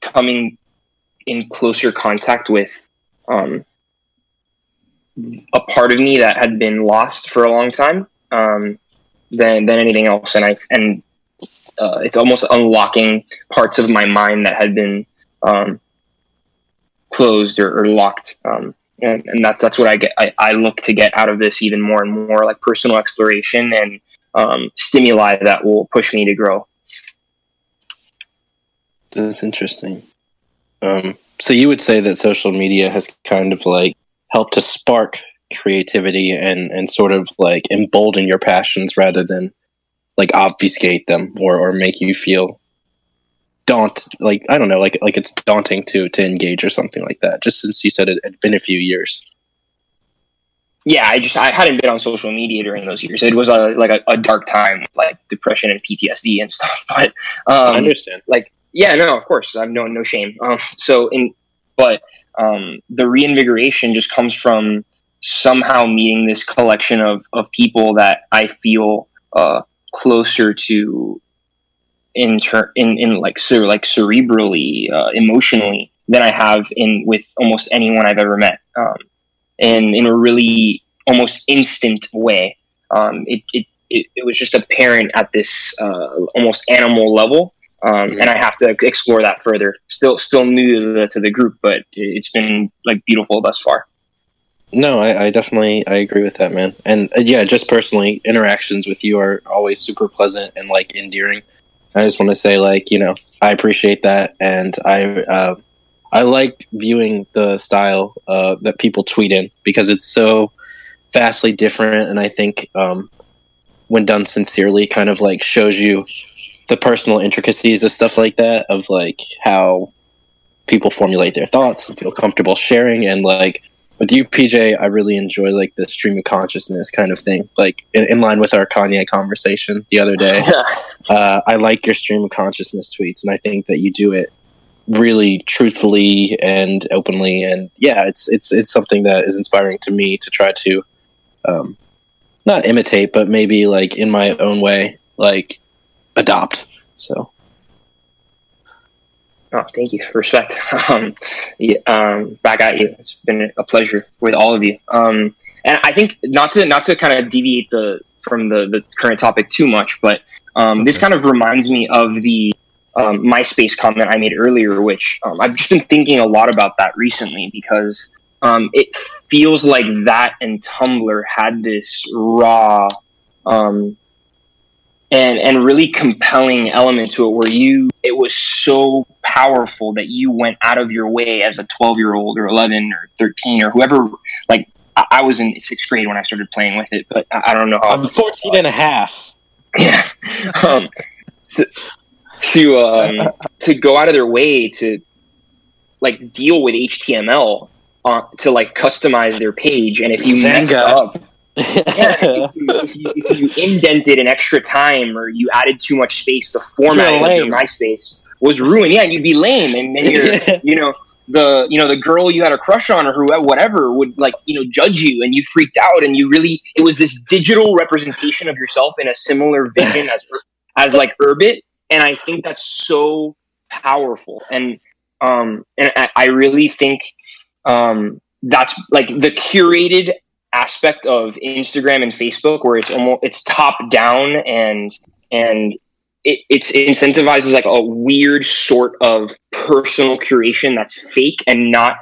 coming in closer contact with um, a part of me that had been lost for a long time um, than than anything else. And I and uh, it's almost unlocking parts of my mind that had been um, closed or, or locked. Um, and, and, that's that's what I get. I, I, look to get out of this even more and more, like personal exploration and um, stimuli that will push me to grow. That's interesting. Um, so you would say that social media has kind of like helped to spark creativity and and sort of like embolden your passions rather than like obfuscate them or or make you feel daunt like I don't know like like it's daunting to to engage or something like that. Just since you said it had been a few years. Yeah, I just I hadn't been on social media during those years. It was a like a, a dark time, like depression and PTSD and stuff. *laughs* But um, I understand. Like yeah, no, of course, I've no no shame. Um, so in but um, the reinvigoration just comes from somehow meeting this collection of of people that I feel uh, closer to in ter- in in like like cerebrally uh, emotionally than I have in with almost anyone I've ever met. Um, and in a really almost instant way. Um, it, it, it, it, was just apparent at this uh, almost animal level um, and I have to explore that further still still new to the, to the group but it's been like beautiful thus far No, I, I definitely I agree with that, man. And uh, yeah, just personally, interactions with you are always super pleasant and like endearing. I just want to say, like, you know, I appreciate that, and I uh, I like viewing the style uh, that people tweet in because it's so vastly different, and I think um, when done sincerely, kind of like shows you the personal intricacies of stuff like that, of like how people formulate their thoughts and feel comfortable sharing, and like with you, PJ, I really enjoy like the stream of consciousness kind of thing, like in, in line with our Kanye conversation the other day. *laughs* uh, I like your stream of consciousness tweets, and I think that you do it really truthfully and openly. And yeah, it's it's it's something that is inspiring to me to try to um, not imitate, but maybe like in my own way, like adopt. So. Oh, thank you. Respect. *laughs* Um, yeah, um, back at you. It's been a pleasure with all of you. Um, and I think not to not to kind of deviate the from the, the current topic too much, but um, okay. this kind of reminds me of the um, MySpace comment I made earlier, which um, I've just been thinking a lot about that recently because um, it feels like that and Tumblr had this raw um, and and really compelling element to it where you it was so powerful that you went out of your way as a 12 year old or 11 or 13 or whoever like I, I was in sixth grade when I started playing with it, but I, I don't know how. I'm 14 and a half. *laughs* Yeah. um, to to, um, to go out of their way to like deal with HTML uh, to like customize their page, and if you messed up, yeah, if, you, if, you, if, you, indented an extra time or you added too much space, the format of your MySpace was ruined. Yeah, and you'd be lame, and then you're, *laughs* you know, the you know the girl you had a crush on or whoever whatever would like you know judge you, and you freaked out, and you really it was this digital representation of yourself in a similar vision as *laughs* as like Urbit, and I think that's so powerful, and um, and I, I really think um, that's like the curated aspect of Instagram and Facebook where it's almost it's top down and and it it's, it incentivizes like a weird sort of personal curation that's fake and not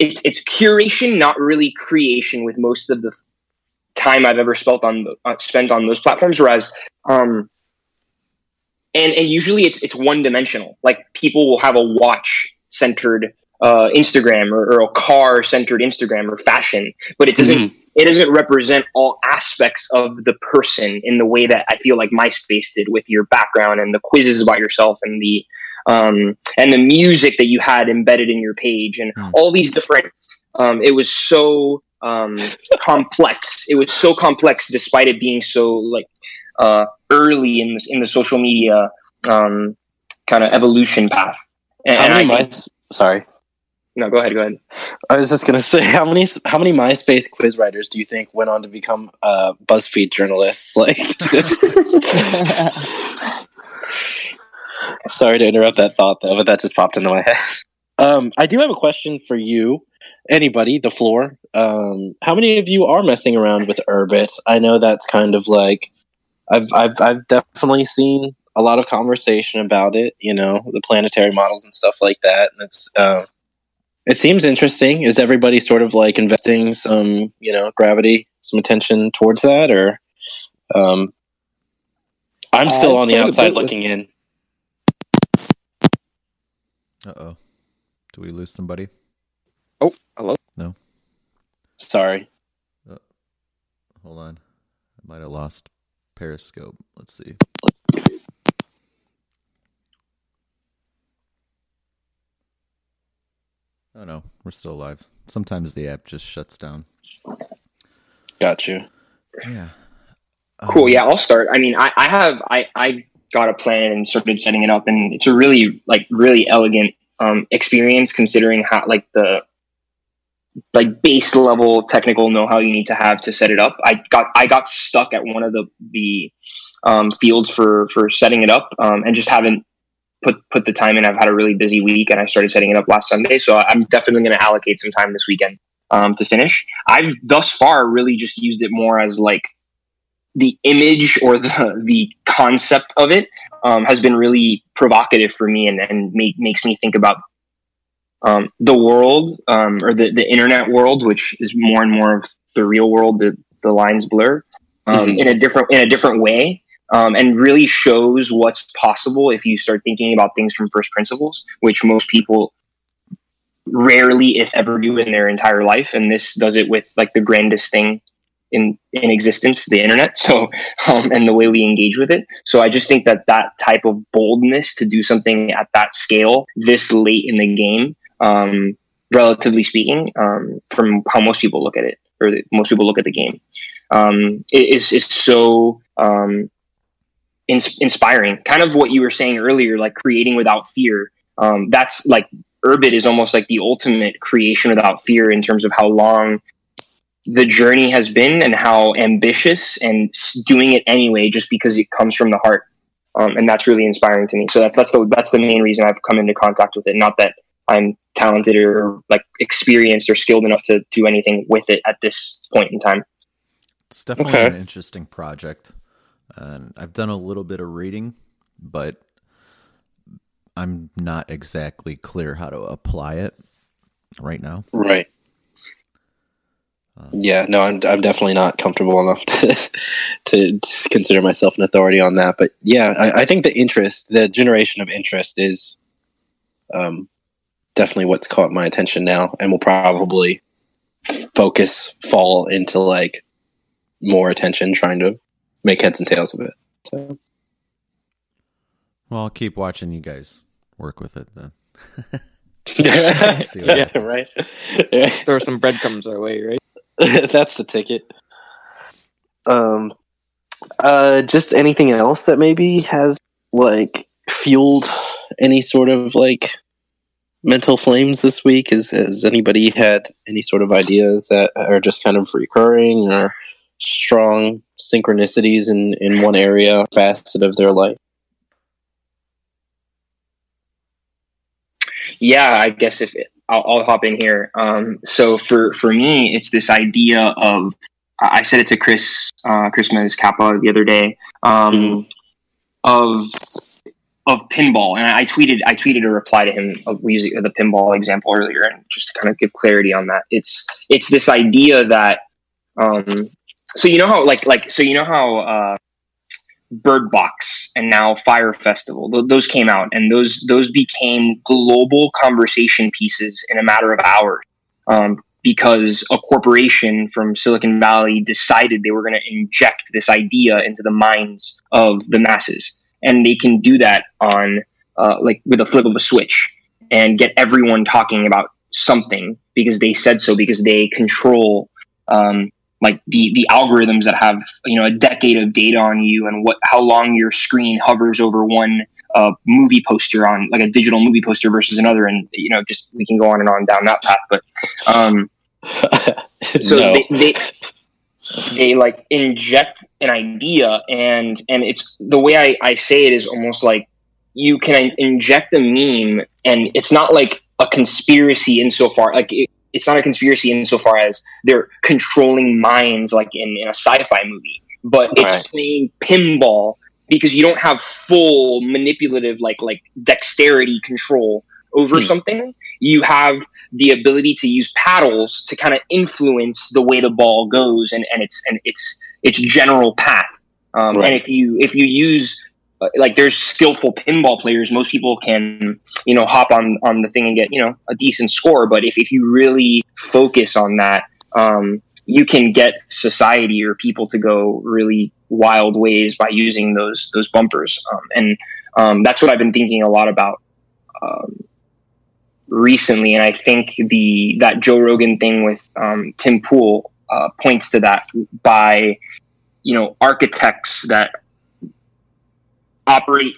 it's it's curation not really creation with most of the time I've ever spent on uh, spent on those platforms whereas um and and usually it's it's one dimensional. Like people will have a watch centered uh, Instagram or, or a car centered Instagram or fashion, but it doesn't mm-hmm. it doesn't represent all aspects of the person in the way that I feel like MySpace did with your background and the quizzes about yourself and the um, and the music that you had embedded in your page and mm-hmm. all these different. Um, it was so um, complex. It was so complex, despite it being so like uh, early in the, in the social media um, kind of evolution path. And, How many think, sorry. No, go ahead. Go ahead. I was just gonna *laughs* say how many how many MySpace quiz writers do you think went on to become uh, BuzzFeed journalists? *laughs* Like, just... *laughs* sorry to interrupt that thought though, but that just popped into my head. Um, I do have a question for you. Anybody, the floor. Um, how many of you are messing around with Urbit? I know that's kind of like I've I've I've definitely seen a lot of conversation about it. You know, the planetary models and stuff like that. And it's uh, it seems interesting. Is everybody sort of like investing some, you know, gravity, some attention towards that, or um, I'm still on the outside looking in. Uh oh, do we lose somebody? Oh, hello. No. Sorry. Uh, hold on, I might have lost Periscope. Let's see. Oh no, we're still alive. Sometimes the app just shuts down. Got you. Yeah. Cool. Um, yeah, I'll start. I mean, I, I have I, I got a plan and started setting it up, and it's a really like really elegant um, experience considering how like the like base level technical know how you need to have to set it up. I got I got stuck at one of the the um, fields for for setting it up um, and just haven't put put the time in. I've had a really busy week, and I started setting it up last Sunday. So I'm definitely going to allocate some time this weekend um, to finish. I've thus far really just used it more as like the image or the the concept of it um, has been really provocative for me, and and make, makes me think about um, the world um, or the, the internet world, which is more and more of the real world, the, the lines blur um, Mhm. in a different in a different way, um, and really shows what's possible if you start thinking about things from first principles, which most people rarely, if ever, do in their entire life. And this does it with like the grandest thing in in existence, the internet. *laughs* So um, and the way we engage with it. So I just think that that type of boldness to do something at that scale this late in the game, um, relatively speaking, um, from how most people look at it or the, most people look at the game, um, is is so ins- inspiring. Kind of what you were saying earlier, like creating without fear. Um, that's like Urbit is almost like the ultimate creation without fear in terms of how long the journey has been and how ambitious and doing it anyway just because it comes from the heart um, and that's really inspiring to me so that's that's the that's the main reason i've come into contact with it not that i'm talented or like experienced or skilled enough to do anything with it at this point in time It's definitely Okay. an interesting project. And I've done a little bit of reading, but I'm not exactly clear how to apply it right now. Right. Uh, Yeah, no, I'm I'm definitely not comfortable enough *laughs* to to consider myself an authority on that. But yeah, I, I think the interest, the generation of interest, is um, definitely what's caught my attention now, and will probably focus fall into like more attention, trying to make heads and tails of it. So Well, I'll keep watching you guys work with it then. *laughs* See what yeah, happens. right. *laughs* Throw some breadcrumbs our way, right? *laughs* That's the ticket. Um, uh, just anything else that maybe has like fueled any sort of like mental flames this week? Has has anybody had any sort of ideas that are just kind of recurring or strong synchronicities in in one area facet of their life? yeah i guess if it, I'll, I'll hop in here. Um, so for for me it's this idea of i said it to chris uh, chris Mez kappa the other day um, of of pinball. And I tweeted I tweeted a reply to him of using the pinball example earlier and just to kind of give clarity on that it's it's this idea that um so you know how like like so you know how uh Bird Box and now Fyre Festival th- those came out and those those became global conversation pieces in a matter of hours um, because a corporation from Silicon Valley decided they were going to inject this idea into the minds of the masses. And they can do that on uh, like with a flip of a switch and get everyone talking about something because they said so because they control um, like the the algorithms that have you know a decade of data on you and what how long your screen hovers over one uh, movie poster on like a digital movie poster versus another and you know just we can go on and on down that path but um *laughs* so no. they, they they like inject an idea and and it's the way I, I say it is almost like you can inject a meme and it's not like a conspiracy insofar like it, it's not a conspiracy insofar as they're controlling minds like in, in a sci-fi movie but it's playing pinball because you don't have full manipulative like like dexterity control over Hmm. something you have the ability to use paddles to kind of influence the way the ball goes and, and its and its its general path. Um, Right. And if you if you use like there's skillful pinball players, most people can you know hop on on the thing and get you know a decent score. But if if you really focus on that, um, you can get society or people to go really wild ways by using those those bumpers. Um, and um, that's what I've been thinking a lot about. Um, recently, and I think the that Joe Rogan thing with um, Tim Pool uh, points to that by you know architects that operate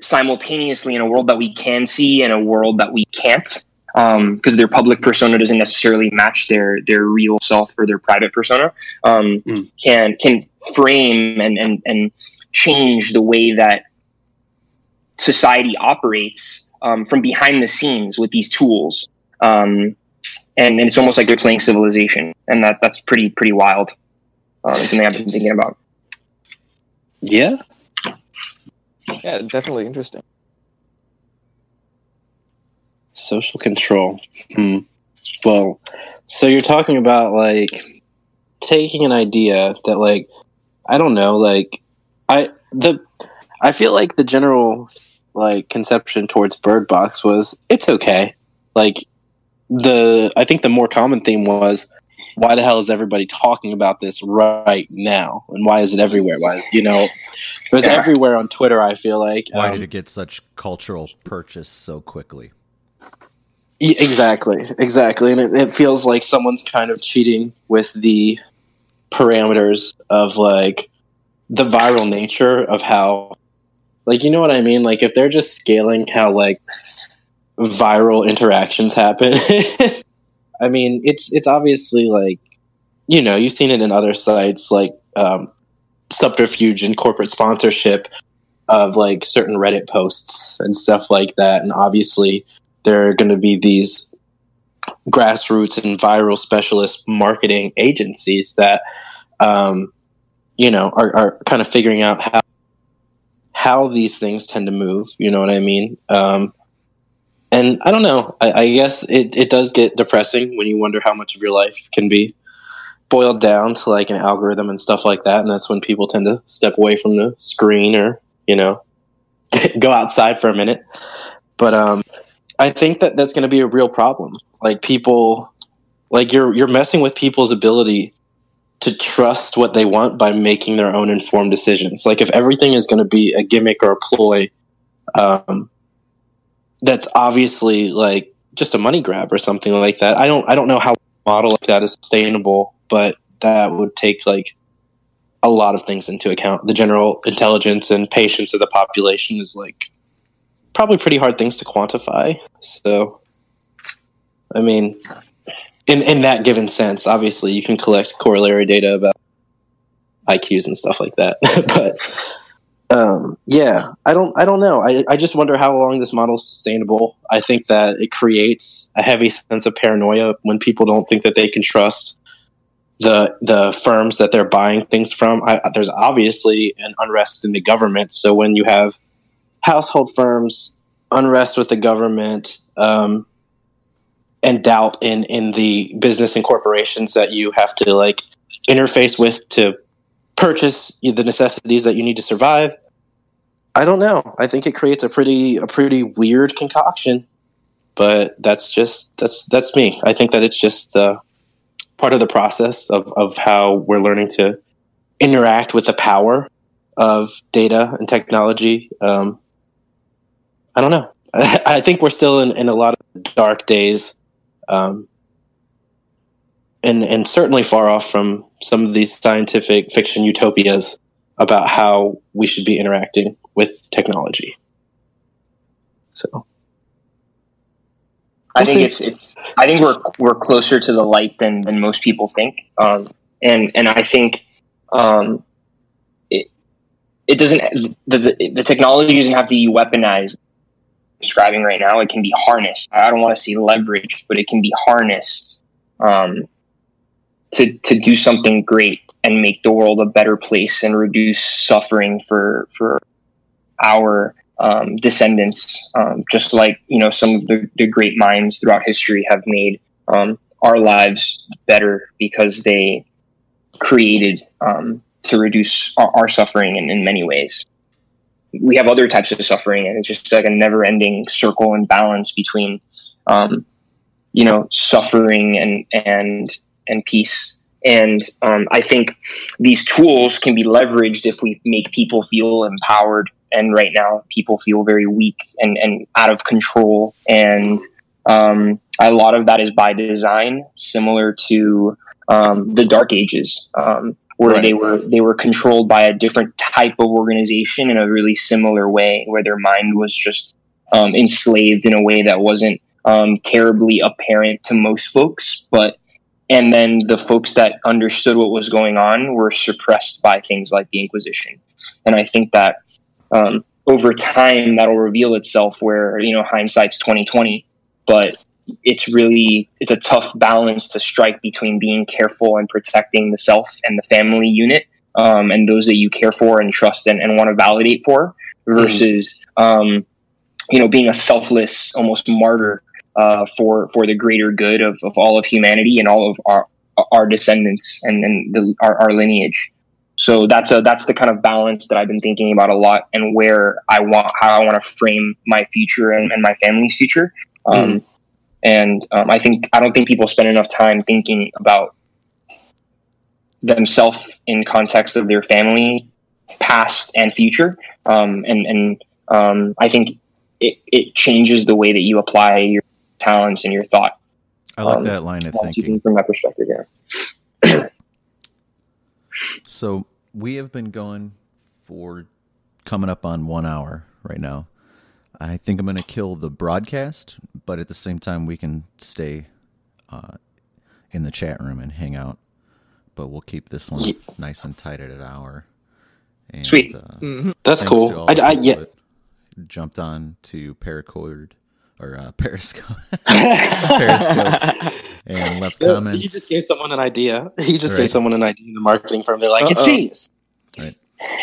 simultaneously in a world that we can see and a world that we can't because their public persona doesn't necessarily match their their real self or their private persona um, Mm. can can frame and, and and change the way that society operates um, from behind the scenes with these tools um, and, and it's almost like they're playing civilization and that that's pretty pretty wild um, it's something i've been thinking about Yeah, Yeah, definitely interesting. Social control. Hmm. Well, so you're talking about like taking an idea that like I don't know, like I the I feel like the general like conception towards Bird Box was it's okay. Like the I think the more common theme was why the hell is everybody talking about this right now and why is it everywhere why is you know it was Yeah. everywhere on twitter i feel like Why Um, did it get such cultural purchase so quickly? Exactly, exactly, and it, it feels like someone's kind of cheating with the parameters of like the viral nature of how, like you know what I mean. Like if they're just scaling how like viral interactions happen, *laughs* I mean it's it's obviously like you know you've seen it in other sites like um, subterfuge and corporate sponsorship of like certain Reddit posts and stuff like that, and obviously there are going to be these grassroots and viral specialist marketing agencies that um, you know are, are kind of figuring out how how these things tend to move you know what i mean? Um, and i don't know I, I guess it, it does get depressing when you wonder how much of your life can be boiled down to like an algorithm and stuff like that and that's when people tend to step away from the screen or you know *laughs* go outside for a minute but um I think that that's going to be a real problem. Like people, like you're you're messing with people's ability to trust what they want by making their own informed decisions. Like if everything is going to be a gimmick or a ploy, um, that's obviously like just a money grab or something like that. I don't I don't know how model like that is sustainable, but that would take like a lot of things into account. The general intelligence and patience of the population is like probably pretty hard things to quantify. So, I mean, in in that given sense, obviously you can collect corollary data about IQs and stuff like that. *laughs* but um, yeah, I don't I don't know. I I just wonder how long this model is sustainable. I think that it creates a heavy sense of paranoia when people don't think that they can trust the the firms that they're buying things from. I, there's obviously an unrest in the government, so when you have household firms, unrest with the government, um, and doubt in in the business and corporations that you have to like interface with to purchase the necessities that you need to survive. I don't know. I think it creates a pretty a pretty weird concoction, but that's just that's that's me. I think that it's just uh, part of the process of of how we're learning to interact with the power of data and technology. Um, I don't know. *laughs* I think we're still in, in a lot of dark days, um, and and certainly far off from some of these scientific fiction utopias about how we should be interacting with technology. So I We'll think see. it's it's. I think we're we're closer to the light than than most people think, um, and and I think um, it it doesn't the, the the technology doesn't have to be weaponized. Describing right now, it can be harnessed. I don't want to see leverage, but it can be harnessed um, to to do something great and make the world a better place and reduce suffering for for our um, descendants, um, just like you know some of the, the great minds throughout history have made um, our lives better because they created um, to reduce our, our suffering in, in many ways. We have other types of suffering, and it's just like a never-ending circle and balance between, um, you know, suffering and and and peace. And um, I think these tools can be leveraged if we make people feel empowered and right now people feel very weak and, and out of control and um, a lot of that is by design similar to um, the dark ages um, where Right. they were they were controlled by a different type of organization in a really similar way where their mind was just um, enslaved in a way that wasn't um, terribly apparent to most folks but and then the folks that understood what was going on were suppressed by things like the inquisition. And i think that um, over time that'll reveal itself where you know hindsight's 2020 but it's really it's a tough balance to strike between being careful and protecting the self and the family unit um, and those that you care for and trust and, and want to validate for versus um, you know being a selfless almost martyr uh, for for the greater good of, of all of humanity and all of our our descendants and, and the, our, our lineage. So that's a that's the kind of balance that I've been thinking about a lot, and where I want how I want to frame my future and, and my family's future. Um, mm. And um, I think I don't think people spend enough time thinking about themselves in context of their family, past and future. Um, and and um, I think it, it changes the way that you apply your talents and your thought. I like um, that line of thinking from that perspective. Yeah. *clears throat* so we have been going for coming up on one hour right now. I think I'm going to kill the broadcast, but at the same time, we can stay uh, in the chat room and hang out. But we'll keep this one yeah. nice and tight at an hour. And, Sweet. Uh, mm-hmm. That's cool. I, I, yeah. Jumped on to Paracord or uh, *laughs* Periscope, Periscope, and left comments. He just gave someone an idea. *laughs* He just right. gave someone an idea in the marketing firm. They're like, Uh-oh. "It's genius." Right.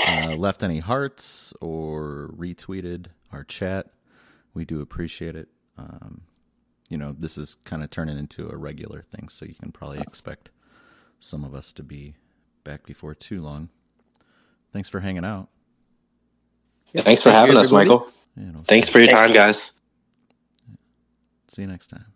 Uh, left any hearts or retweeted our chat. We do appreciate it. Um, you know, this is kind of turning into a regular thing, so you can probably expect some of us to be back before too long. Thanks for hanging out. Yeah, thanks for having us, Michael. You know, Thanks for your time, guys. See you next time.